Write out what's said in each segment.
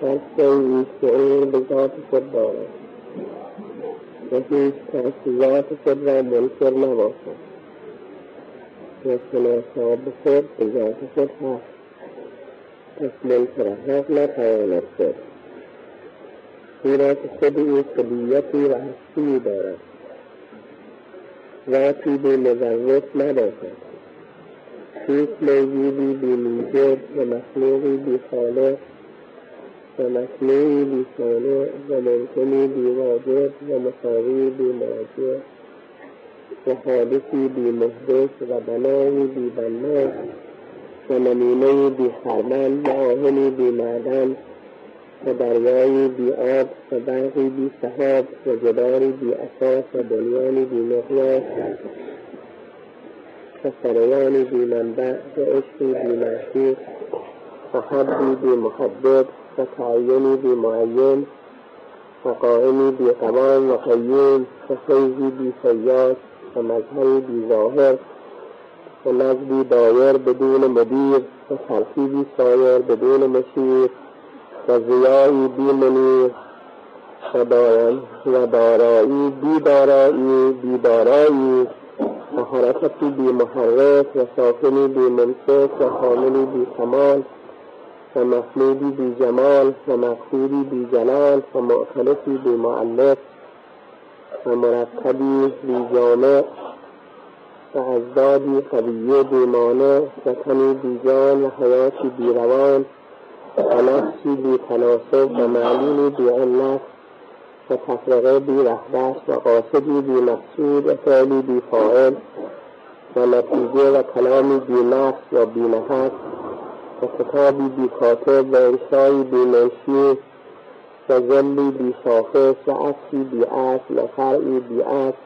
شیعی شعور به ذات خود دارد و هیچ کس ذات خود را منکر نباشد و شناسا به خود به ذات خود هست پس منکر حق نتواند شد زیرا که خود او کلیتی و هستی دارد. ذاتی بی مزرف نباشد. هیچ موجودی بی موجب و مخلوقی بی خالق. و مصنوعی بی صانع و ممکنی بی واجب. و مساوی بی موجب و حادثی بی محدث. و بنایی بی بنا و نمونه بی خرمن و آهنی بی معدن. و دریایی بی آب. و برقی بی سحاب و جداری بی اساس. و بنیانی بی مقیاس. سروانی بی منبع و عشقی بی معشوق و حدی بی محدد و تعینی بی معین و قائمی بی قوام و قیوم و فیضی بی فیاض و مظهری بی ظاهر و نزدی دایر بدون مدیر و ترکیبی سایر بدون مشیر و زیایی بی منیر و دارایی بی دارایی بی دارایی حرکتی بی محرک و ساکنی بی ممسک و حاملی بی کمال و محمودی بی جمال و مقصودی بی جلال و معتلفی بی معلف و مرتبی بی جامع و ازدادی قویه بی مانع و تنی بی جان و حیاتی بی روان و نفسی بی تناسب و معلومی بی علت و تفرقه بی رهبت و قاصدی بی مقصود و فعلی بی فاعل و نتیجه و کلامی بی نفس و بی نفس و کتابی بی کاتب و انشایی بی منشی و ظلی بی شاخص و اصلی بی اصل و فرعی بی اصل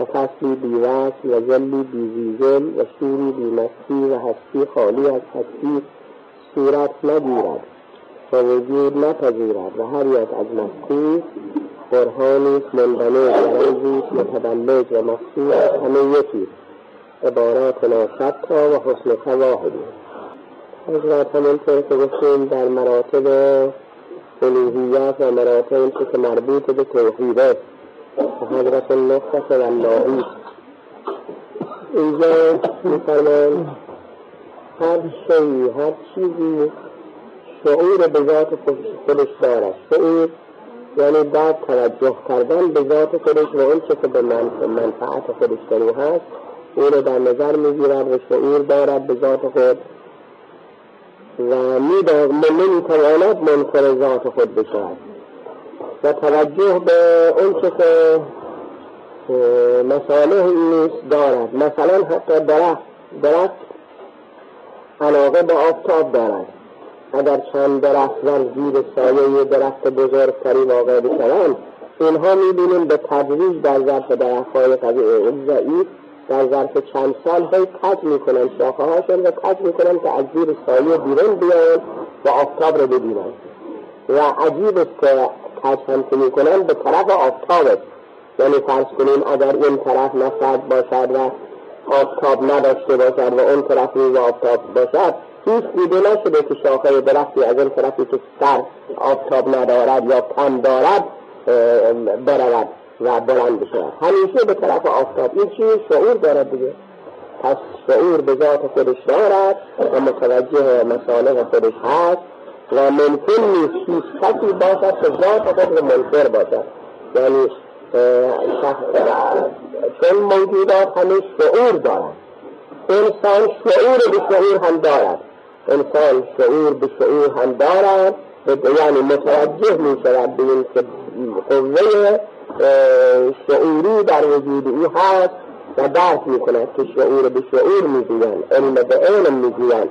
و فصلی بی وصل و ظلی بی زیزل و شوری بی مستی و هستی خالی از هستی صورت نگیرد و وجود نپذیرد و هر یک از مستی برهانی منبنه و متبلج و مقصود همه یکی عباراتنا شتا و حسن واحدی حضرت همونطور که گفتیم در مراتب الوهیت و مراتب که مربوط به توحیده و حضرت نقصت و اللهی اینجا میفرمان هر شیعی هر چیزی شعور به ذات خودش دارد. شعور یعنی بعد توجه کردن به ذات خودش و اون که به منفعت خودش در هست او رو در نظر می‌گیرد و شعور دارد به ذات خود و نمی‌تواند منکر ذات خود بشود. و توجه به اون که مساله نیست دارد. مثلا حتی درخت درخت علاقه به آفتاب دارد. اگر چند درخت در زیر سایه درخت بزرگتری واقع بشوند اینها می‌بینیم به تدریج در ظرف درختهای ضعیف در ظرف چند سال هی کج می‌کنن شاخه هاشون و کج می‌کنن که از زیر سایه بیرون بیاین و آفتاب رو ببینن و عجیب است که کج هم که می‌کنن به طرف آفتاب است یعنی فرض کنیم اگر این طرف نسد باشد و آفتاب نداشته باشد و اون طرف روی آفتاب باشد هیچ دیده نشده که شاخه درختی از این طرفی که سر آفتاب ندارد یا کم دارد برود و بلند بشود همیشه به طرف آفتاب. این چیز شعور دارد دیگه. پس شعور به ذات خودش دارد و متوجه مسالح خودش هست و ممکن نیست هیچ کسی باشد که ذات خود منکر باشد. یعنی چون موجودات همه شعور دارد انسان شعور به شعور هم دارد. إنسان شعور به شعور هم دارد یعنی متوجه می شود به این قوة شعوری در وجود أو هست و درک می کند که شعور به شعور می گویند علم به علم می گویند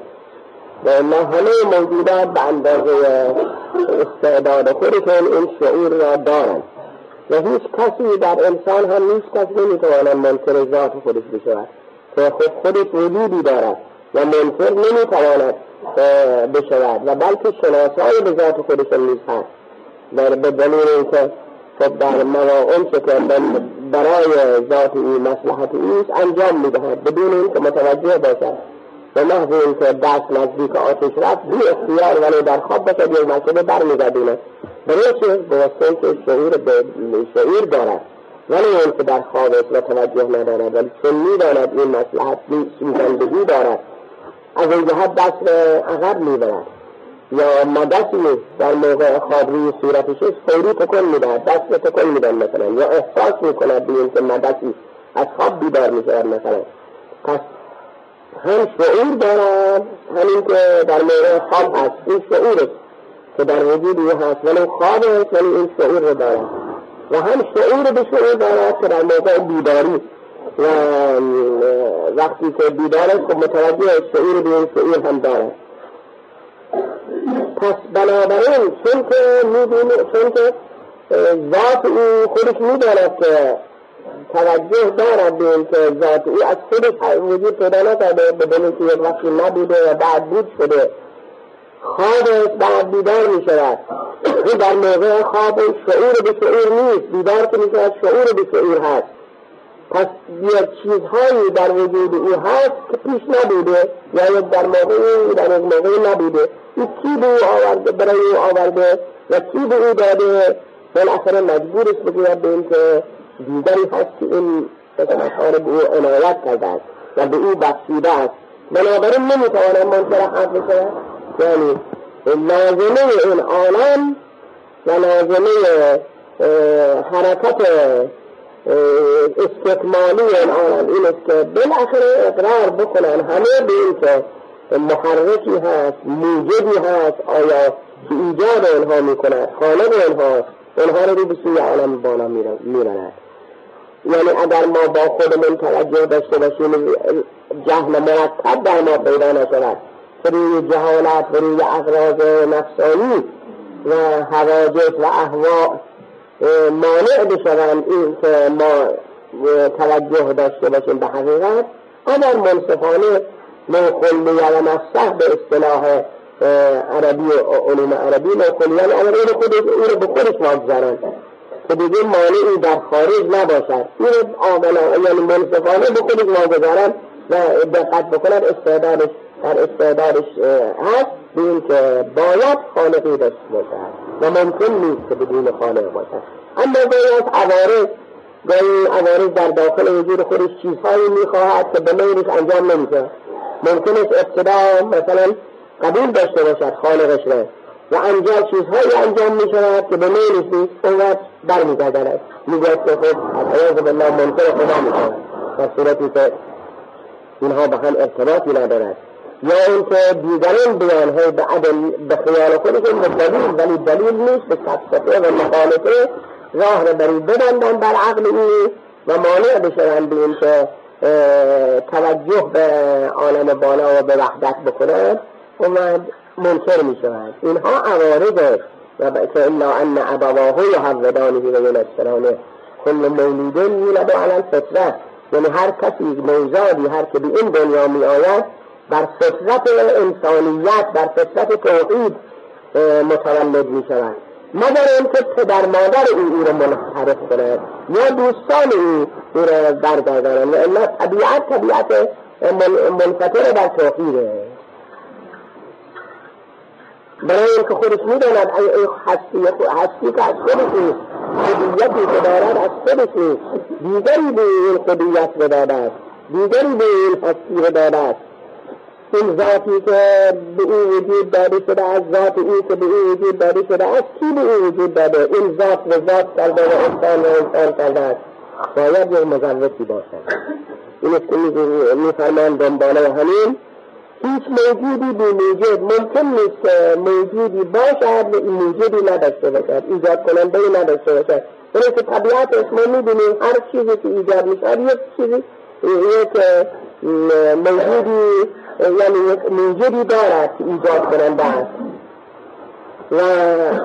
و ما همه موجودات به اندازه استعداد خودشون این شعور را دارند و هیچ کسی در انسان هم نیست کس نمیتواند منکر ذات خودش بشود که خود خودش وجودی دارد و منکر نمی‌تواند بشود و بلکه شناسای به ذات خودشون نیز هست. در به دلیل اینکه خب در مواقع که برای ذات او مصلحت اوست انجام می‌دهد. بدون اینکه متوجه باشد به محض اینکه دست نزدیک آتش رفت بی اختیار ولی در خواب باشد یک مرتبه برمیگردونه برای به واسطه که شعور شعور دارد. ولی اون که در خواب و توجه ندارد ولی چون می‌داند این مسلحت سوزندگی دارد. از این جهت دست عقب می‌برد. یا مدسی در موقع خواب روی صورتش فوری تکن می‌دهد دست تکن میدن مثلا. یا احساس می‌کند به اینکه مدسی از خواب بیدار می‌شود مثلا. پس هم شعور دارد همین که در موقع خواب هست. این شعور که در وجود او هست. ولی خواب هست ولی این شعور رو دارد. و هم شعور به شعور دارد که در موقع بیداری و وقتی که بیدار است خب متوجه شعور به این شعور هم دارد. پس بنابراین چون که می‌دونه چون که ذات او خودش می‌داند که توجه دارد به اینکه ذات او از خودش وجود پیدا نکرده بدون که یک وقتی نبوده و بعد بود شده خوابش بعد بیدار می شود در موقع خواب شعور به شعور نیست بیدار که می شود شعور به شعور هست. پس یک چیزهایی در وجود او هست که پیش نبوده یا یک در موقع در یک موقع نبوده. این کی به او آورده برای او آورده و کی به او داده بالاخره مجبور است بگوید به اینکه دیگری هست که این مثلا به او عنایت کرده است و به او بخشیده است. بنابراین نمی‌توانم منکر حق بشه یعنی لازمه این عالم و لازمه حرکت عالم این است که بالاخره اقرار بکنن همه به این که محرکی هست موجودی هست آیا که ایجاد اینها می‌کند خالق اینها اینها رو به سوی عالم بالا میرند یعنی اگر ما با خودمون توجه داشته باشیم جهل مرتب در ما پیدا نشود. روی جهالت روی اغراض نفسانی و حواجس و احوا مانع بشوند این که ما توجه داشته باشیم به حقیقت. اگر منصفانه نوخلیه و نفسه به اصطلاح عربی علوم عربی نوخلیه اگر این خودش این رو به خودش واگذارن. که دیگه مانعی در خارج نباشد. این آمنا یعنی منصفانه به خودش واگذارن و دقت بکنن استعدادش در استعدادش هست. به این که باید خالقی داشته باشد. و ممکن نیست که بدون خالق باشد اما باید عوارض گاهی عوارض در داخل وجود خودش چیزهایی می‌خواهد که به میلش انجام نمیشه ممکن است ابتدا مثلا قبول داشته باشد خالقش را و انجام چیزهایی انجام می شود که به میلش نیست اون وقت برمیگردد. می‌گوید که خود از بالله منکر خدا می شود در صورتی که اینها به هم ارتباطی ندارد یا اینکه دیگران بیانهای به عدل به خیال خودشون به دلیل ولی دلیل نیست به سفسطه و مخالفه راه را بری ببندن بر عقل او و مانع بشوند به اینکه توجه به عالم بالا و به وحدت بکنند و منکر می شود اینها عوارض و که الا ان ابواه یحودانه و ینصرانه کل مولود یولد علی الفطره. یعنی هر کسی نوزادی هر که به این دنیا می آید بر فطرت انسانیت بر فطرت توحید متولد می شود مگر اینکه پدر مادر او او را منحرف کند یا دوستان او او را برگردانند؟ و الا طبیعت طبیعت منفطر در توحیده. برای اینکه خودش می‌داند هستی هستی که از خودش نیست خودیتی که دارد از خودش دیگری به این خودیت رو داده دیگری به این هستی رو داده این ذاتی که به او وجود داده شده از ذات او که به او وجود داده شده از کی به او وجود داده؟ این ذات و ذات کرده و انسان و انسان کرده است باید یک مزوتی باشد. این است که میفرمان دنباله همین. هیچ موجودی بی موجود ممکن نیست که موجودی باشد و این موجودی نداشته باشد. ایجاد کننده نداشته باشد. برای که طبیعت ما می‌بینیم هر چیزی که ایجاد می‌شد یک چیزی یک موجودی یعنی یک موجودی دارد که ایجاد کننده است و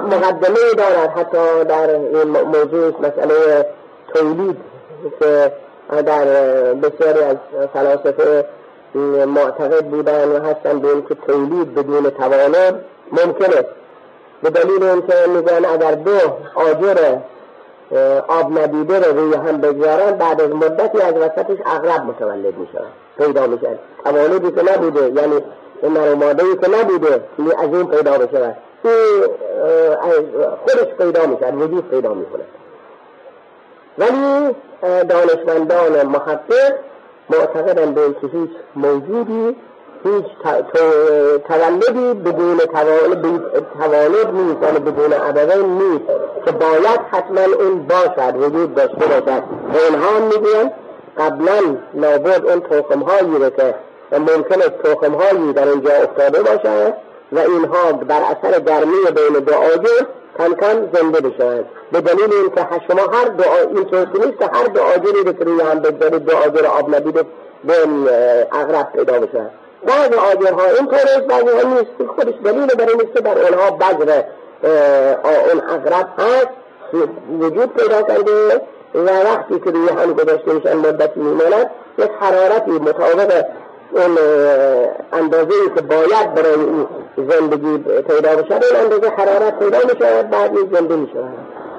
مقدمه دارد حتی در این موضوع مسئله تولید که در بسیاری از فلاسفه معتقد بودن و هستن به اینکه تولید بدون توانه ممکنه به دلیل اینکه میگن اگر دو آجر آب ندیده رو روی هم بگذارن بعد از مدتی از وسطش اغرب متولد میشن پیدا میشن توالدی که نبوده یعنی نرماده ای که نبوده از این پیدا بشه خودش پیدا میشه وجود پیدا می‌کنه. ولی دانشمندان محقق معتقدن به که هیچ موجودی هیچ تولدی بدون توالد نیست یعنی بدون ابوین نیست. که باید حتما اون باشد وجود داشته باشد. و اینها می‌گوین قبلا لابد اون توخم هایی رو که ممکن است توخم هایی در اینجا افتاده باشد و اینها بر اثر گرمی بین دو کم کم زنده بشوند. به دلیل اینکه شما هر دو این طور نیست هر دو آجری رو که روی هم بگذارید دو آجر آب به اغرب پیدا بشن بعض آجرها این طور است بعضی ها نیست خودش دلیل برای نیست که در اونها بذر اون اغرب هست وجود پیدا کرده و وقتی که روی هم گذاشته میشن مدتی میماند یک حرارتی مطابق اون اندازه ای که باید برای این زندگی پیدا بشه این اندازه حرارت پیدا میشه بعد این زنده میشه.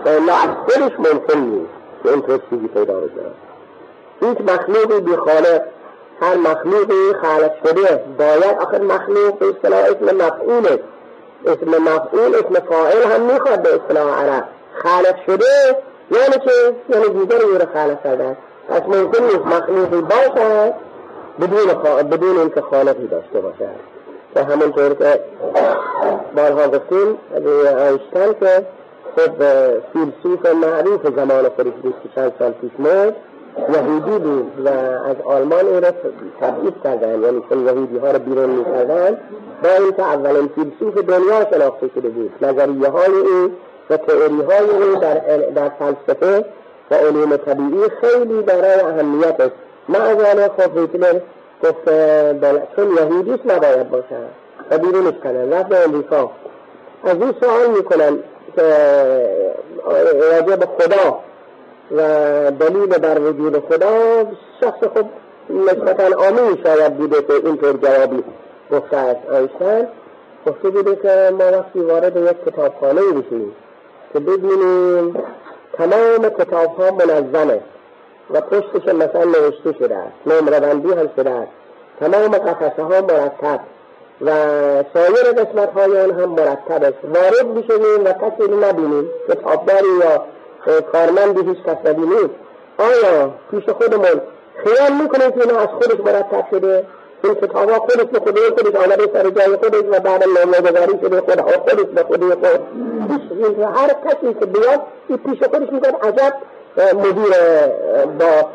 و الا از خودش ممکن نیست که این چیزی پیدا بشه. هیچ مخلوقی بی خالق هر مخلوقی خالق شده باید آخر مخلوق به اصطلاح اسم است. اسم مفعول اسم فاعل هم می‌خواد به اصطلاح عرب. خالق شده یعنی که یعنی دیگر رو خالق کرده پس ممکن نیست مخلوقی باشد بدون خ... بدون اینکه خالقی داشته باشد و همونطور که بارها گفتیم آیشتن که خب فیلسوف معروف زمان بود که چند سال پیش مرد یهودی بود و از آلمان او را تبعید کردن یعنی چون یهودی ها را بیرون می کردن با اینکه اولین فیلسوف دنیا شناخته شده بود نظریه های او و تئوری های او در, در فلسفه و علوم طبیعی خیلی برای اهمیت است. معذانه خب هیتلر گفت چون یهودیش نباید باشن و بیرونش کنن رفت به امریکا از این سوال می‌کنن که راجع به خدا و دلیل بر وجود خدا شخص خود نسبتا آمین شاید بوده که اینطور جوابی گفته است آیشتن گفته بوده که ما وقتی وارد یک کتابخانه بشیم که ببینیم تمام کتاب ها منظمه و پشتش مثلا نوشته شده است نمره بندی هم شده است تمام قفسه ها مرتب و سایر قسمت های آن هم مرتب است. وارد بشویم و کسی رو نبینیم کتابداری یا کارمندی هیچ کس نبینیم آیا پیش خودمون خیال می‌کنیم که اینا از خودش مرتب شده؟ این کتاب ها خودش به خودی خودش آمده سر جای خودش و بعد نامه گذاری شده خودها خودش به خودی خود. هر کسی که بیاد این پیش خودش میگه عجب مدیر با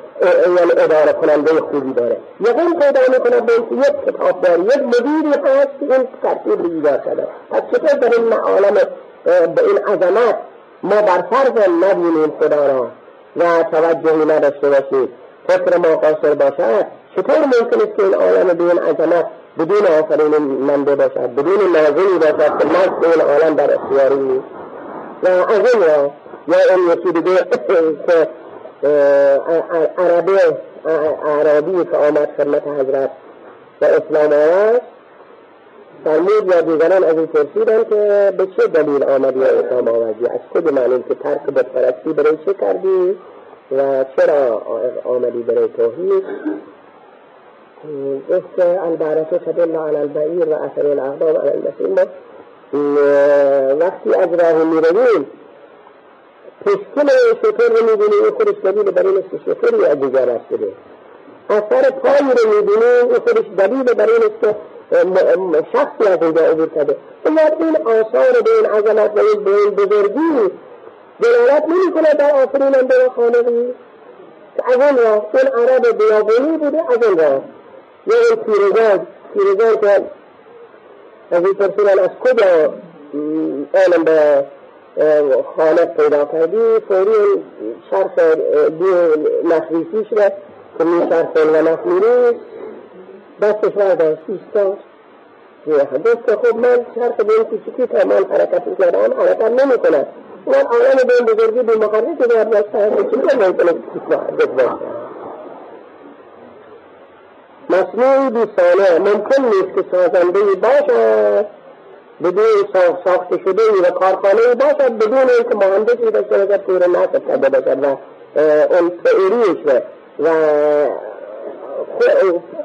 یعنی اداره کننده خوبی داره. یقین پیدا می‌کنه به یک کتاب داره یک مدیری هست که این ترتیب ایجاد کرده. پس چطور در این عالم به این عظمت ما بر فرض نبینیم خدا را و توجهی نداشته باشیم. فکر ما قاصر باشد. چطور ممکن است که این عالم به این عظمت بدون آفرین منده باشد بدون نازلی باشد که نزد این عالم در اختیاری نیست؟ و از این را یا اون یکی دیگه که عربه عربی که آمد خدمت حضرت و اسلام آورد فرمود یا دیگران از این پرسیدن که به چه دلیل آمدی یا اسلام آوردی؟ از کجا معلوم که ترک بتپرستی برای چه کردی و چرا آمدی برای توحید؟ گفت البرکه تدل علی البعیر و اثر الاقدام علی المسیر وقتی از راه می‌رویم پشکل شطور رو می‌بینیم این خودش دلیل برای که شطوری از دیگر شده اثر پایی رو می‌بینیم این خودش دلیل برای که شخصی از اینجا عبور کرده. اما این آثار به این عظمت و به این بزرگی دلالت نمی کنه در آفریننده و خالقی. از اون راه اون عرب بیابونی بوده از اون راه. یا این پیرزاد پیرزاد که از این پرسیدن از کجا علم به خالق پیدا کردی؟ فوری شرف دو نخریسیش را که می شرف و نخمیری دستش برداشت ایستاد گفت خب من شرف به این کوچیکی تا من حرکت کردم حرکت نمی کنم من عالم به این بزرگی به مقرری که باید داشته چطور ممکنه بگذاشت مصنوعی بی صانع ممکن نیست که سازنده باشد بدون ساخته شده و کارخانه باشد بدون اینکه مهندسی داشته باشد پور نصب کرده باشد و اون تئوریش و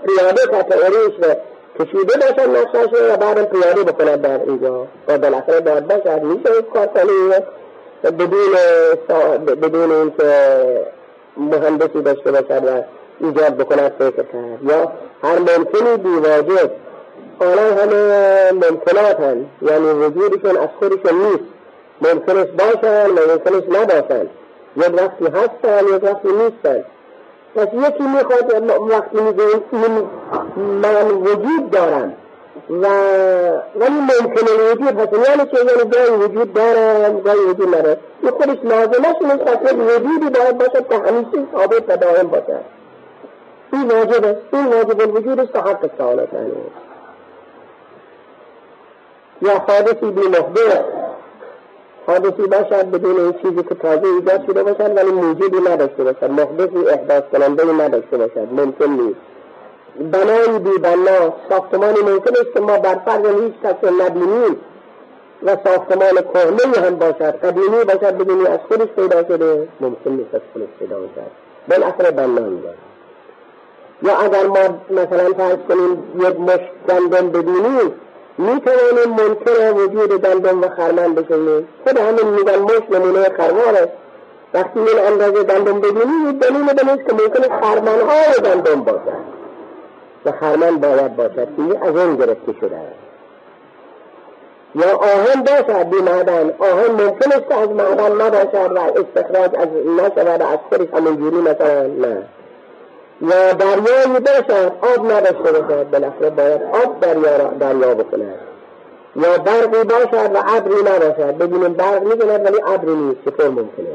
پیاده تا تئوریش و کشیده باشد نقشش و بعدم پیاده بکند در اینجا. و بالاخره باید باشد میشه کارخانه بدون بدون اینکه مهندسی داشته باشد و ایجاد بکند فکر کرد. یا هر ممکنی بیواجب حالا همه ممکنات هم یعنی وجودشون از خودشون نیست. ممکنش باشن و ممکنش نباشن. یک وقتی هستن یک وقتی نیستن. پس یکی می‌خواد وقتی میگه من وجود دارم و ولی ممکنه وجود هست یعنی چه یعنی گاهی وجود دارم گاهی وجود ندارم این خودش لازمش نیست اصلا وجودی باید باشد که همیشه ثابت و دائم باشد این واجب است این واجب الوجود است تا حق سوالات یا حادثی بی محدث حادثی باشد بدون این چیزی که تازه ایجاد شده باشد ولی موجودی نداشته باشد. محدثی احداث کننده نداشته باشد. ممکن نیست. بنایی بی بنا ساختمانی ممکن است که ما بر فرض هیچ کس نبینیم و ساختمان کهنه هم باشد. قدیمی باشد بدونی از خودش پیدا شده. ممکن نیست از خودش پیدا باشد. بالاخره بنا میگه یا اگر ما مثلا فرض کنیم یک مش گندم ببینیم می توانیم منکر وجود گندم و خرمن بشویم خود همین میگن مش نمونه خرمانه وقتی این اندازه گندم ببینیم دلیل به که ممکنه خرمن های گندم باشد. و خرمن باید باشد که از اون گرفته شده است. یا آهن باشد بی معدن. آهن ممکن است از معدن نباشد و استخراج از نشود از خودش همونجوری مثلا نه. یا دریایی باشد آب نداشته باشد بالاخره باید آب دریا را دریا بکند یا برقی باشد و ابری نباشد. ببینیم برق می‌کند ولی ابری نیست چطور ممکنه.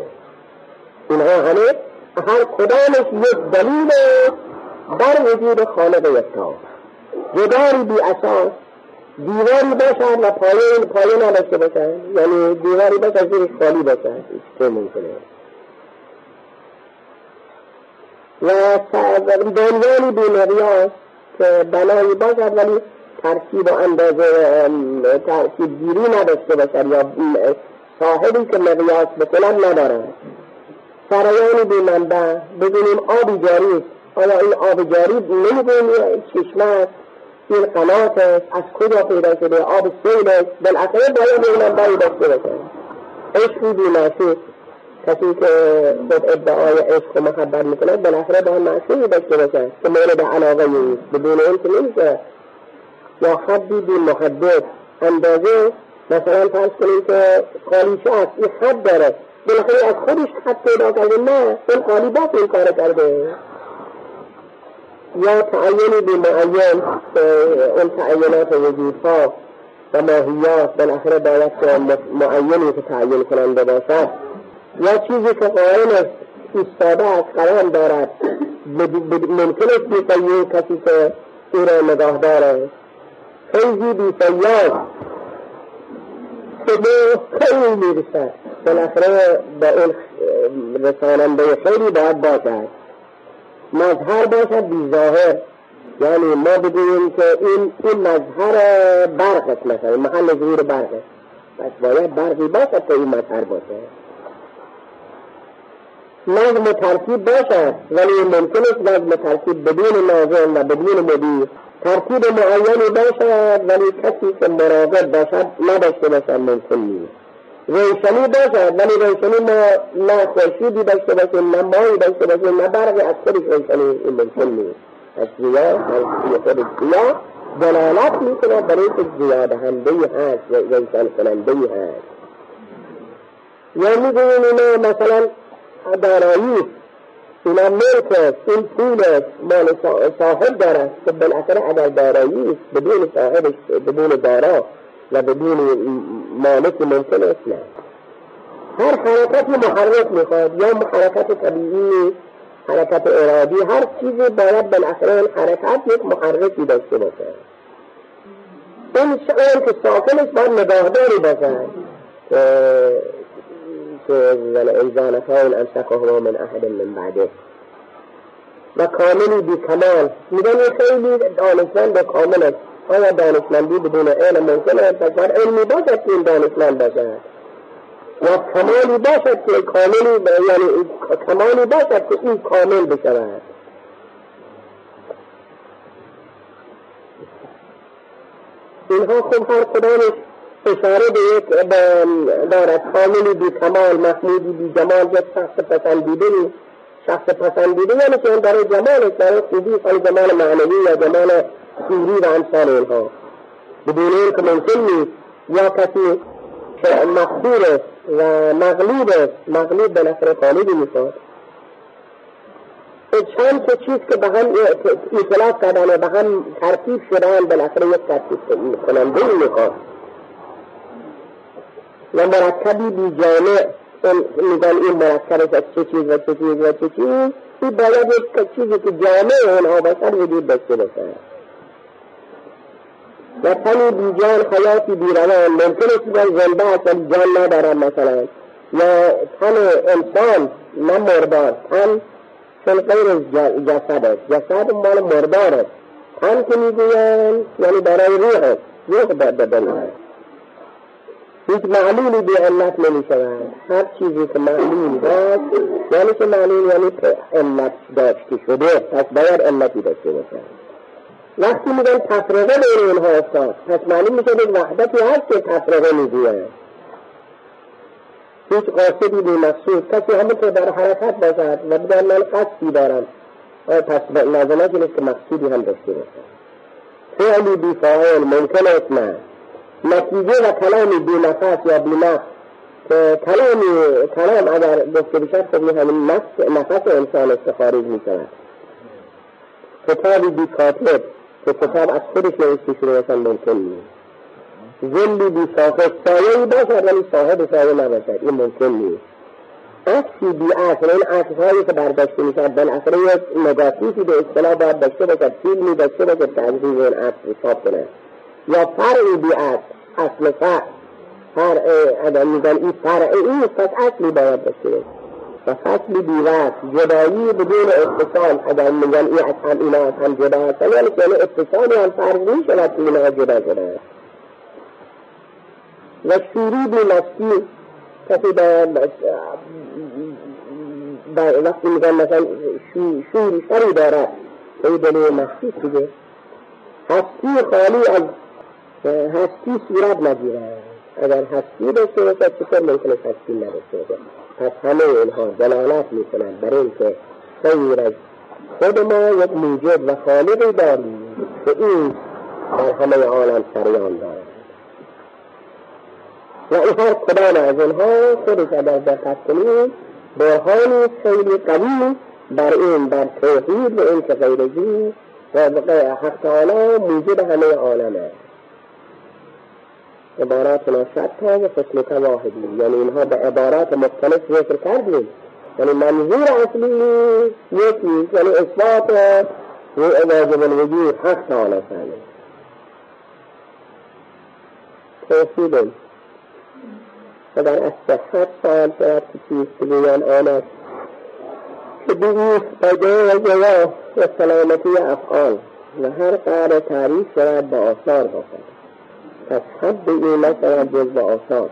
اینها همه هر کدامش یک دلیل بر وجود خالق یکتا جداری بی اساس دیواری باشد و پایه پایه نداشته باشد. یعنی دیواری باشد زیرش خالی باشد. چطور ممکنه. و بعنوانی بینریاس که بنایی باشد ولی ترکیب و اندازه ترکیب گیری نداشته باشد یا صاحبی که مقیاس بکنن ندارد. سرایانی بی منبع ببینیم آبی جاری آیا این آب جاری نمی‌دونیم چشمه این قنات است از کجا پیدا شده؟ آب سیل است. بالاخره باید این منبعی داشته باشد. عشقی بی کسی که خود ادعای عشق و محبت می‌کند بالاخره باید معشوقی داشته باشد که مورد علاقه نیست. بدون این که نمیشه. یا حدی بی محدد اندازه مثلا فرض کنیم که قالیچه است این حد داره. بالاخره از خودش حد پیدا کرده نه اون قالی باز این کار کرده. یا تعینی بی معین اون تعینات وجودها و ماهیات بالاخره باید معینی که تعین کننده باشد. یا چیزی که قائل ایستاده از قرار دارد ممکن است بیفیه کسی که او را نگاه داره. خیزی بیفیاد که به خیلی می‌رسد بالاخره به اون رساننده خیلی باید باشد. مظهر باشد بی ظاهر. یعنی ما بگوییم که این این مظهر برق است مثلا محل ظهور برق است پس باید برقی باشد که این مظهر باشه. نظم ترکیب باشد ولی ممکن است نظم ترکیب بدون ناظم و بدون مدیر ترکیب معینی باشد ولی کسی که مراقب باشد نداشته باشد ممکن نیست. روشنی باشد ولی روشنی ما نه خورشیدی داشته باشیم نه مایی داشته باشیم نه برقی از خودش روشنی این ممکن نیست. از زیا از خود زیا دلالت می‌کنه برای که زیا دهنده هست روشن کننده هست. یا می‌گویم اینا مثلا دارایی اینا ملک است این پول است. مال صاحب دارد که بالاخره اگر دارایی است بدون صاحبش بدون دارا و بدون مالک ممکن است نه. هر حرکتی محرک می‌خواد یا حرکت طبیعی حرکت ارادی هر چیزی باید بالاخره این حرکت یک محرکی داشته باشه. این شعر که ساکنش باید نگاهداری باشد ولئن زال كون أمسكه من أحد من بعده. و کاملی بی کمال میگن یه خیلی دانشمند کامل است آیا دانشمندی بدون علم ممکن است باید علمی باشد که این دانشمند باشد. و کمالی باشد که کاملی یعنی کمالی باشد که این کامل بشود. اینها خب هر کدامش اشاره به یک دارد کاملی بی کمال محمودی بی جمال یک شخص پسندیده شخص پسندیده یعنی که برای جمالش برای خوبی خیلی جمال معنوی یا جمال سوری و امثال اینها. بدون این که ممکن نیست یا کسی که است و مغلوب مغلوب به نفر خالدی می‌خواد. چند تا چیز که به هم اطلاف کردن و به هم ترتیب شدن بالاخره یک ترتیب کننده می‌خواد. و مرکبی بی جامع میگن این مرکب از چه چیز و چه چیز و چه چیز؟ این باید یک چیزی که جامع اونها باشد وجود داشته باشه. و تنی بی جان حیاتی بی روان ممکن است که زنده است ولی جان ندارم مثلا. یا تن انسان نه مردار تن چون غیر جسد است. جسد مال مردار است. تن که می‌گویند یعنی برای روح است. روح بدن است. هیچ معلولی به علت نمی شود هر چیزی که معلول داشت یعنی که معلول یعنی که علت داشته شده. پس باید علتی داشته باشد وقتی میگن تفرقه بین اینها استاد پس معلوم میشه یک وحدتی هست که تفرقه می‌گوید. هیچ قاصدی بی مقصود کسی همه که در حرکت باشد و بگن من قصدی دارم. پس لازمه نیست که مقصودی هم داشته باشد. فعلی بی فاعل ممکن است نه. نتیجه و کلامی بی نفس یا بی نفس که کلامی کلام اگر گفته بشد خب همین نفس نفس انسان است خارج می شود کتابی بی کاتب که کتاب از خودش نوشته شده باشد ممکن نیست. ظلی بی صاحب سایه باشد ولی صاحب سایه نباشد. این ممکن نیست. عکسی بی اصل این عکس هایی که برداشته می شود بالاخره یک نگاتیفی به اصطلاح باید داشته باشد فیلمی داشته باشد که این عکس حساب کنه یا فرعی بی اصل فرع فرع اگر میگن این فرعی این پس اصلی باید باشه و فصلی بی وصل جدایی بدون اتصال. اگر میگن این از هم اینا از هم جدا هستن یعنی که اتصالی هم فرض می‌شود که اینا جدا جدا هست و شوری بی مستی کسی در وقتی میگن مثلا شوری سری دارد. به دلیل مستی دیگه هستی خالی از هستی صورت نگیرد اگر هستی داشته باشد چطور ممکن است هستی نداشته باشد. پس همه اینها دلالت می‌کنند. بر اینکه غیر از خود ما یک موجود و خالقی داریم که این در همه عالم سریان دارد. و این هر کدام از اینها خودش اگر دقت کنیم برهانی خیلی قوی بر این بر توحید و این که غیرگی و حق تعالی موجود همه عالم است. عباراتنا شتا و قسمت واحدی. یعنی اینها به عبارات مختلف ذکر کردیم. یعنی منظور اصلی یکی یعنی اثبات واجب الوجود حق تعالی ثاني توحید و در اصحت سال شود که چیست آن است که بیست پیده و جواه و سلامتی افعال و هر قرار تعریف شود به آثار باشد. پس حد این نشود جز با آثار.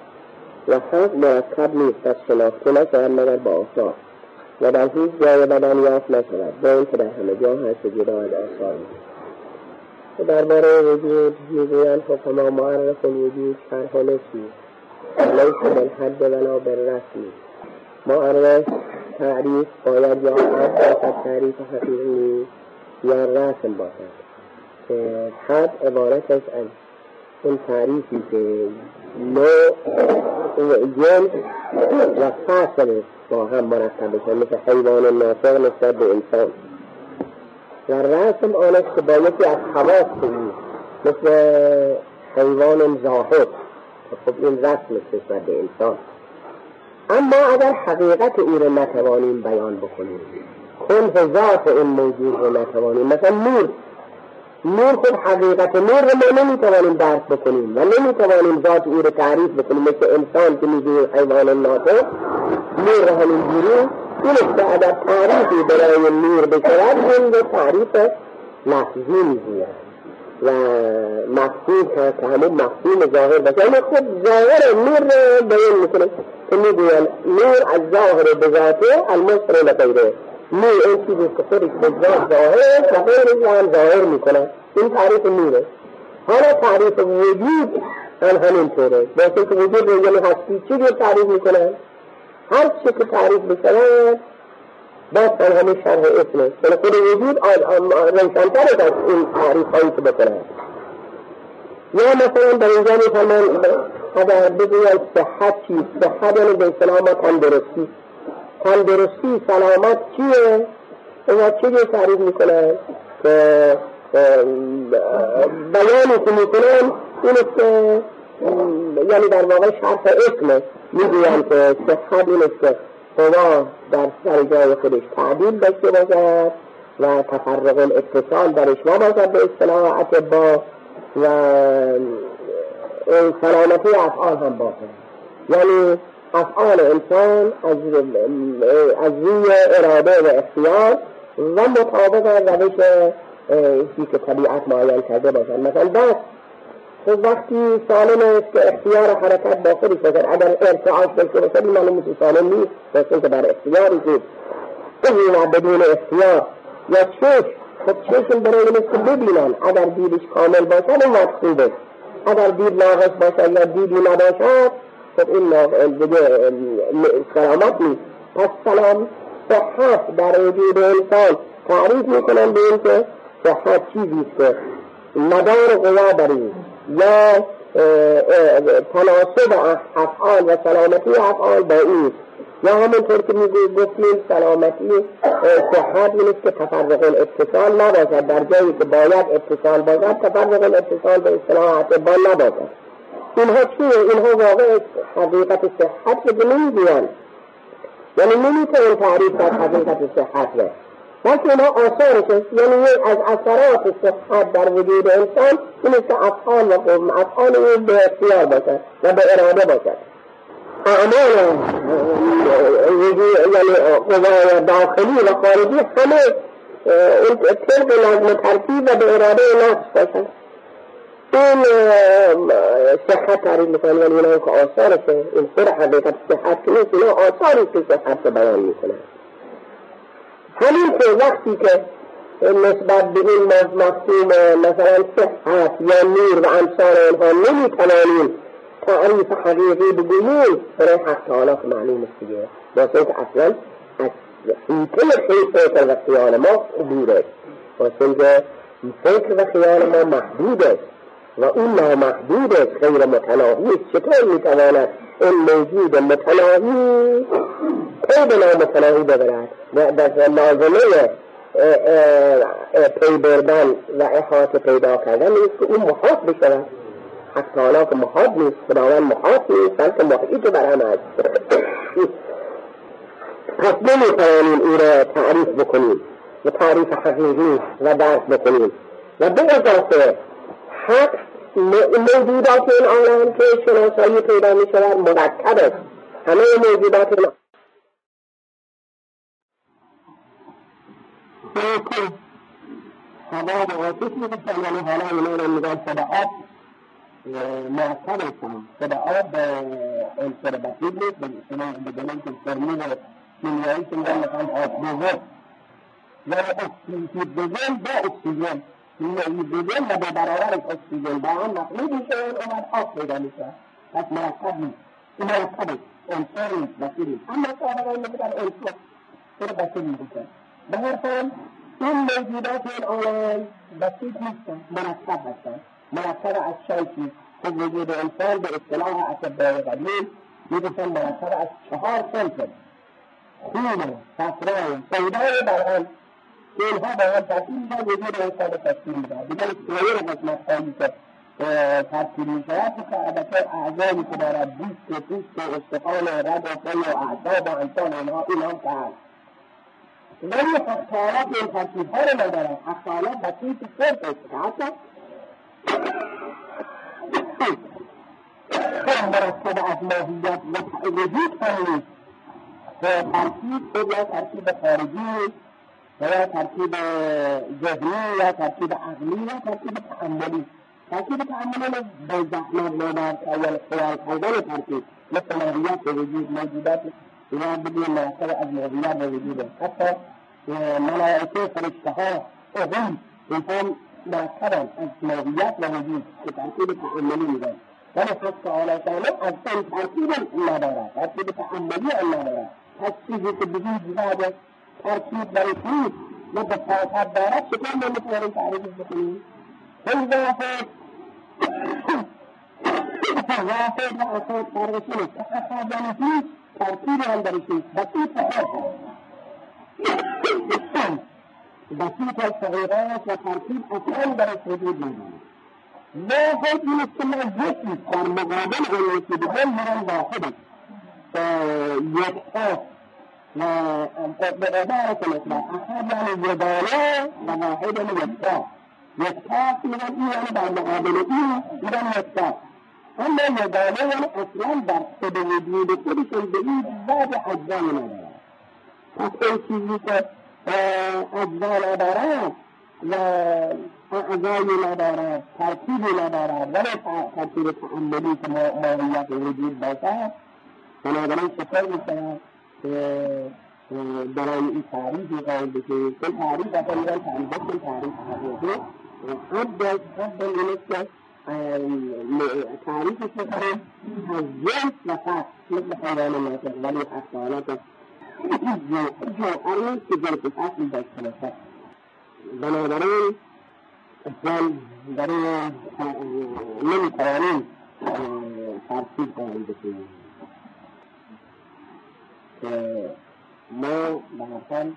و حق مرکب نیست پس شناخته نشود مگر با آثار. و در هیچ جای بدن یافت نشود. با اینکه در همه جا هست جدا از آثار و درباره وجود می‌گویند حکما معرف الوجود شرح نشی. لیس بالحد ولا بالرسمی معرف تعریف باید یا حد باشد تعریف حقیقی یا رسم باشد. که حد عبارت است از اون تعریفی که نوع جنس و فصل با هم مرتب بشن مثل حیوان ناطق نسبت به انسان. و رسم آن است که با یکی از کنی مثل حیوان ظاهر خب این رسم نسبت به انسان. اما اگر حقیقت او رو نتوانیم بیان بکنیم کن ذات این موجود رو نتوانیم. مثلا نور نور خود حقیقت نور رو ما نمی‌توانیم درک بکنیم و نمی‌توانیم ذات او رو تعریف بکنیم. مثل انسان که میگه حیوان ناطق نور رو همین جوری این است که اگر تعریفی برای نور بشود این به تعریف لفظی می‌گوید. و مفهوم هست که همون مفهوم ظاهر باشه. اما خود ظاهر نور رو بیان می‌کنه که می‌گوین نور از ظاهر به ذاته المصر لغیره نور این چیزی که خودش به ظاهر و غیرش هم ظاهر می‌کنه. این تعریف نوره حالا تعریف وجود هم همینطوره. باشه که وجود رو یعنی هستی. چی رو تعریف می‌کنه؟ هر چی که تعریف می‌کنه بس هم همین شرح اسمه چون خود وجود روشنتر از این تعریف هایی که بکنه. یا مثلا در اینجا میفرمان اگر بگویم صحت چیست صحت یعنی به اصطلاح ما تندرستی سلامت چیه؟ و چی تعریف می‌کنه که بیانی که می‌کنن اینه که یعنی در واقع شرح اسمه می‌گویم که صحت اینه که قوا در سر جای خودش تعدیل داشته باشد و تفرق الاتصال درش باشد به اصطلاح با و سلامتی افعال هم باشد یعنی افعال انسان از, از روی اراده و اختیار و مطابق روش چیزی که طبیعت معین کرده باشد مثلا دست خب وقتی سالم است که اختیار حرکت با خودش باشد اگر ارتعاش داشته باشد این معلوم که سالم نیست باشد که در اختیاری که و بدون اختیار. یا چشم خب چشم برای این که ببینن اگر دیدش کامل باشد این خوبه اگر دید ناقص باشد یا دیدی نباشد خب این دیگه نیست. پس سلام صحت در وجود انسان. تعریف می‌کنن به این که صحت چیزی که مدار قوا بر یا تناسب افعال و سلامتی افعال با این یا همونطور که گفتیم سلامتی صحت این که تفرق اتصال نباشد. در جایی که باید اتصال باشد تفرق اتصال به اصطلاح اعتبا نباشد. اینها چیه؟ اینها واقع حقیقت صحت که نمی‌گویند یعنی نمی‌تونن تعریف از حقیقت صحت را بلکه اینها آثارش یعنی از اثرات صحت در وجود انسان این است که افعال و افعال او به اختیار باشد و به اراده باشد اعمال یعنی قضای داخلی و خارجی همه طبق لازم ترتیب و به اراده نفس باشد این صحت تعریف می‌کنن یعنی اینا که آثارشه این خود حقیقت صحت که نیست اینا آثاری که صحت رو بیان می‌کنن. همین که وقتی که نسبت به این مفهوم مثلا صحت یا نور و امثال آنها نمی‌توانیم تعریف حقیقی بگوییم برای حق تعالی که معلوم است دیگه. واسه که اصلا از حیطه فکر و خیال ما عبور است. واسه که فکر و خیال ما محدود است. و اون نامحدود غیر متناهی چطور می‌تواند این موجود متناهی پی به نامتناهی ببرد؟ و در لازمه پی بردن و احاطه پیدا کردن نیست که اون محاط بشود. حق تعالی که محاط نیست خداوند محاط نیست بلکه محیط بر هم است. پس نمی‌توانیم او را تعریف بکنیم و تعریف حقیقی و درک بکنیم. و به اضافه حق موجودات این عالم که شناسایی پیدا می شود مرکب است. همه موجودات این هوا و آتش می گفتن یعنی حالا اینا رو میگن صداعات مرکب هستن صداعات به عنصر بسیط نیست. به دلیل که فرمول کیمیایی که میگن مثلا آکسیژن. و اکسیژن با اکسیژن. بدون و به برابر اکسیژن با هم مخلوط میشه اون آب پیدا میشه پس مرکب نیست. این مرکب عنصر نیست بسیط نیست. اما این میگن عنصر چرا بسیط میشه به هر حال این موجودات این عالم بسیط نیستن مرکب هستن. مرکب از شیطی که وجود انسان به اصطلاح اطبای قدیم می‌گفتن مرکب از چهار صنف خون صفرا سودای بر به هم ترتیب میدن وجود انسان رو تشکیل میدن دیگر سایر قسمت هایی که ترتیب می‌شود که البته اعضایی که دارد بیست و پوست و استخوان و رد و پی و اعصاب و انسان اینها این هم که هست. ولی حقالات این ترتیب ها رو ندارد که حتی مرتب از ماهیت و وجود هم و ترتیب یا ترتیب خارجی و یا ترکیب ذهنی یا ترکیب عقلی یا ترکیب تعملی ترکیب تعملی به زحمت و در اول خیال کردن ترکیب مثل ماهیت به وجود موجودات یا بدون مناسب از موضوعات به وجود حتی ملائکه فرشته ها اهم انسان مرکبا از موضوعات و وجود که ترکیب تعملی میدن ولی خود تعالی شانه أصلا ترکیب ندارد ترکیب تعملی ندارد پس بدون جواب برای چیز و به طاقت دارد چطور ما می‌توانیم تعریف بکنیم این واحد واحد و اصلا فرقش نیست اصلا یعنی هیچ ترکیب هم درش نیست بسیط بسیط الصغیرات و ترکیب اصلا درش وجود ندارد واحد که ما یکی در مقابل اون یکی دیگر مرم واحد یکتا و به عبارت مطلق احد یعنی یگانه و واحد یعنی این در مقابل این یکتا اما یگانه یعنی اصلا در خود وجود به این باب اجزایی ندارد پس این چیزی که اجزا ندارد و اعضایی ندارد ترکیبی ندارد ولی ترکیب تعملی که موقعیت وجود باشد بنابراین چطور می‌شود برای این تعریفی قائل بشید چون تعریف اصلا میگن تعریف کن تعریف حقیقی حد حد این که تعریفش می‌کنه از جنس خاص مثل حیوان ناطق ولی حیوانات جوهر نیست که جنس اصلی داشته باشد بنابراین اسلام برای نمی‌توانیم ترتیب قائل بشیم که ما مثلا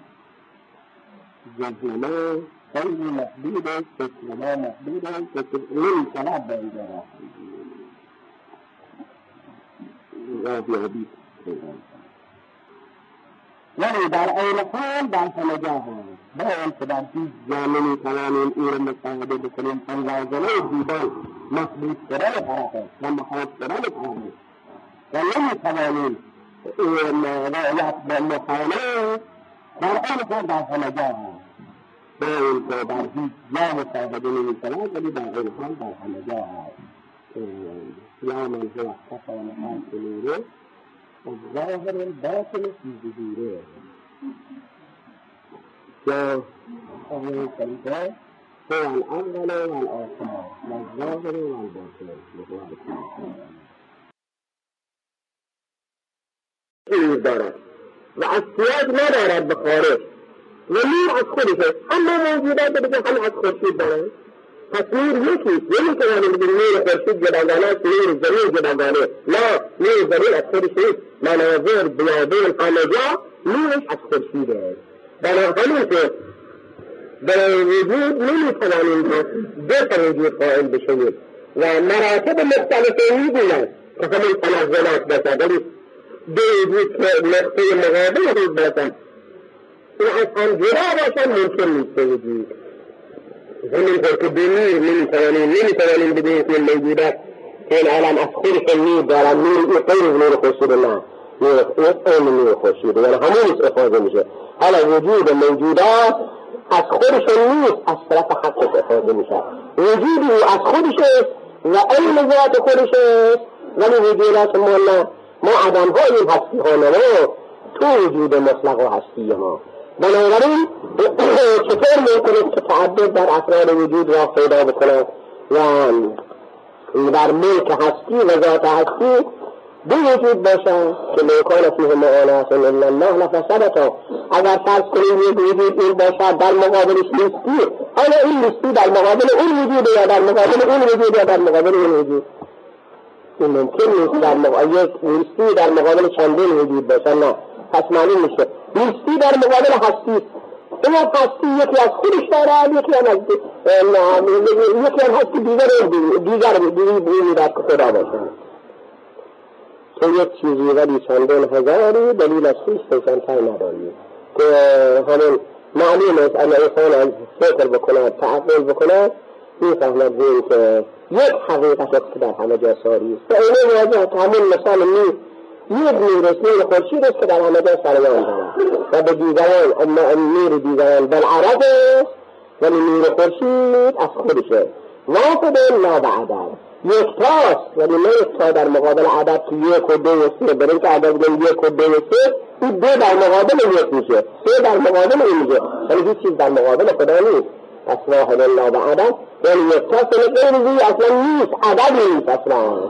جزمه خیلی محدود است تسلیما محدود است که نمی‌تواند به اینجا راه ولی در عین حال در همه جا هست. با آنکه در هیچ جا نمی‌توانیم او را مشاهده بکنیم لازمه دیدن محدود شدن طرفه و محاط شدن طرفه و نمی‌توانیم رعایت به مخانه در آن حال در همه جا هست با اینکه در هیچ جا مشاهده نمی‌تواند ولی در این حال در همه جا هست یا من هو اختفى مقام نوره الظاهر الباطن في ظهوره فهو كالباب هو الأول والآخر والظاهر والباطن چیز دارد و اصلیت ندارد به خارج. و نور از خودشه اما موجودات دیگه هم از خورشید دارد پس نور یکی نمی‌توانیم بگیم نور خورشید جداگانه است نور زمین جداگانه نه نور زمین از خودش نیست. مناظر بیابون همه جا نورش از خورشیده بنابراین که در وجود نمی‌توانیم دو تا وجود قائل بشویم. و مراتب مختلفه می‌گویند که همین تنزلات باشد. ولی دو وجود که نقطه مقابل رو باشد این از هم جدا باشد ممکن نیست وجود همینطور که بنور نمی‌توانیم نمی‌توانیم بدون اسم موجودات که این عالم از خودشون نور دارن نور این غیر نور خورشید نه نور این نور خورشید یعنی همونش افاظه میشه حالا وجود موجودات از خودشون نیست از طرف حقش افاظه میشه وجودی از خودشه و علم ذات خودشه ولی وجودات نه ما عدم هاییم هستی ها نه تو وجود مطلق و هستی ما. بنابراین چطور ممکن که تعدد در افراد وجود را پیدا بکند و در ملک هستی و ذات هستی دو وجود باشد که میکان فیه معانات الا الله لفسدتا اگر فرض کنیم یک وجود این باشد در مقابلش نیستی حالا این نیستی در مقابل اون وجود یا در مقابل اون وجود یا در مقابل اون وجود؟ این ممکن نیست در مقابل نیستی در مقابل چندین وجود باشد نه. پس معلوم میشه. نیستی در مقابل هستی. این هستی یکی از خودش دارد یکی از یکی هم هستی دیگر دیگر دیگر که خدا باشد تو یک چیزی ولی چندین هزاری دلیل از خویش روشنتر نداری. که همین معلوم است اگر انسان از فکر بکند تعقل بکند می‌فهمد که یک حقیقت است که در همه جا ساری است. و اینه واضح که همین مثال نیست یک نورش نور خورشید است که در همه جا سریان دارد. و به دیگران نور دیگران بالعرض ولی نور خورشید از خودشه. واحد لا بعدد یکتاست ولی نه یکتا در مقابل عدد که یک و دو و سه. برای که عدد بگیم یک و دو و سه این دو در مقابل یک میشه. سه در مقابل این میشه. ولی هیچ چیز در مقابل خدا نیست. پس واحد لا بعدد یکتاست ولی غیر اصلا نیست عددی نیست اصلا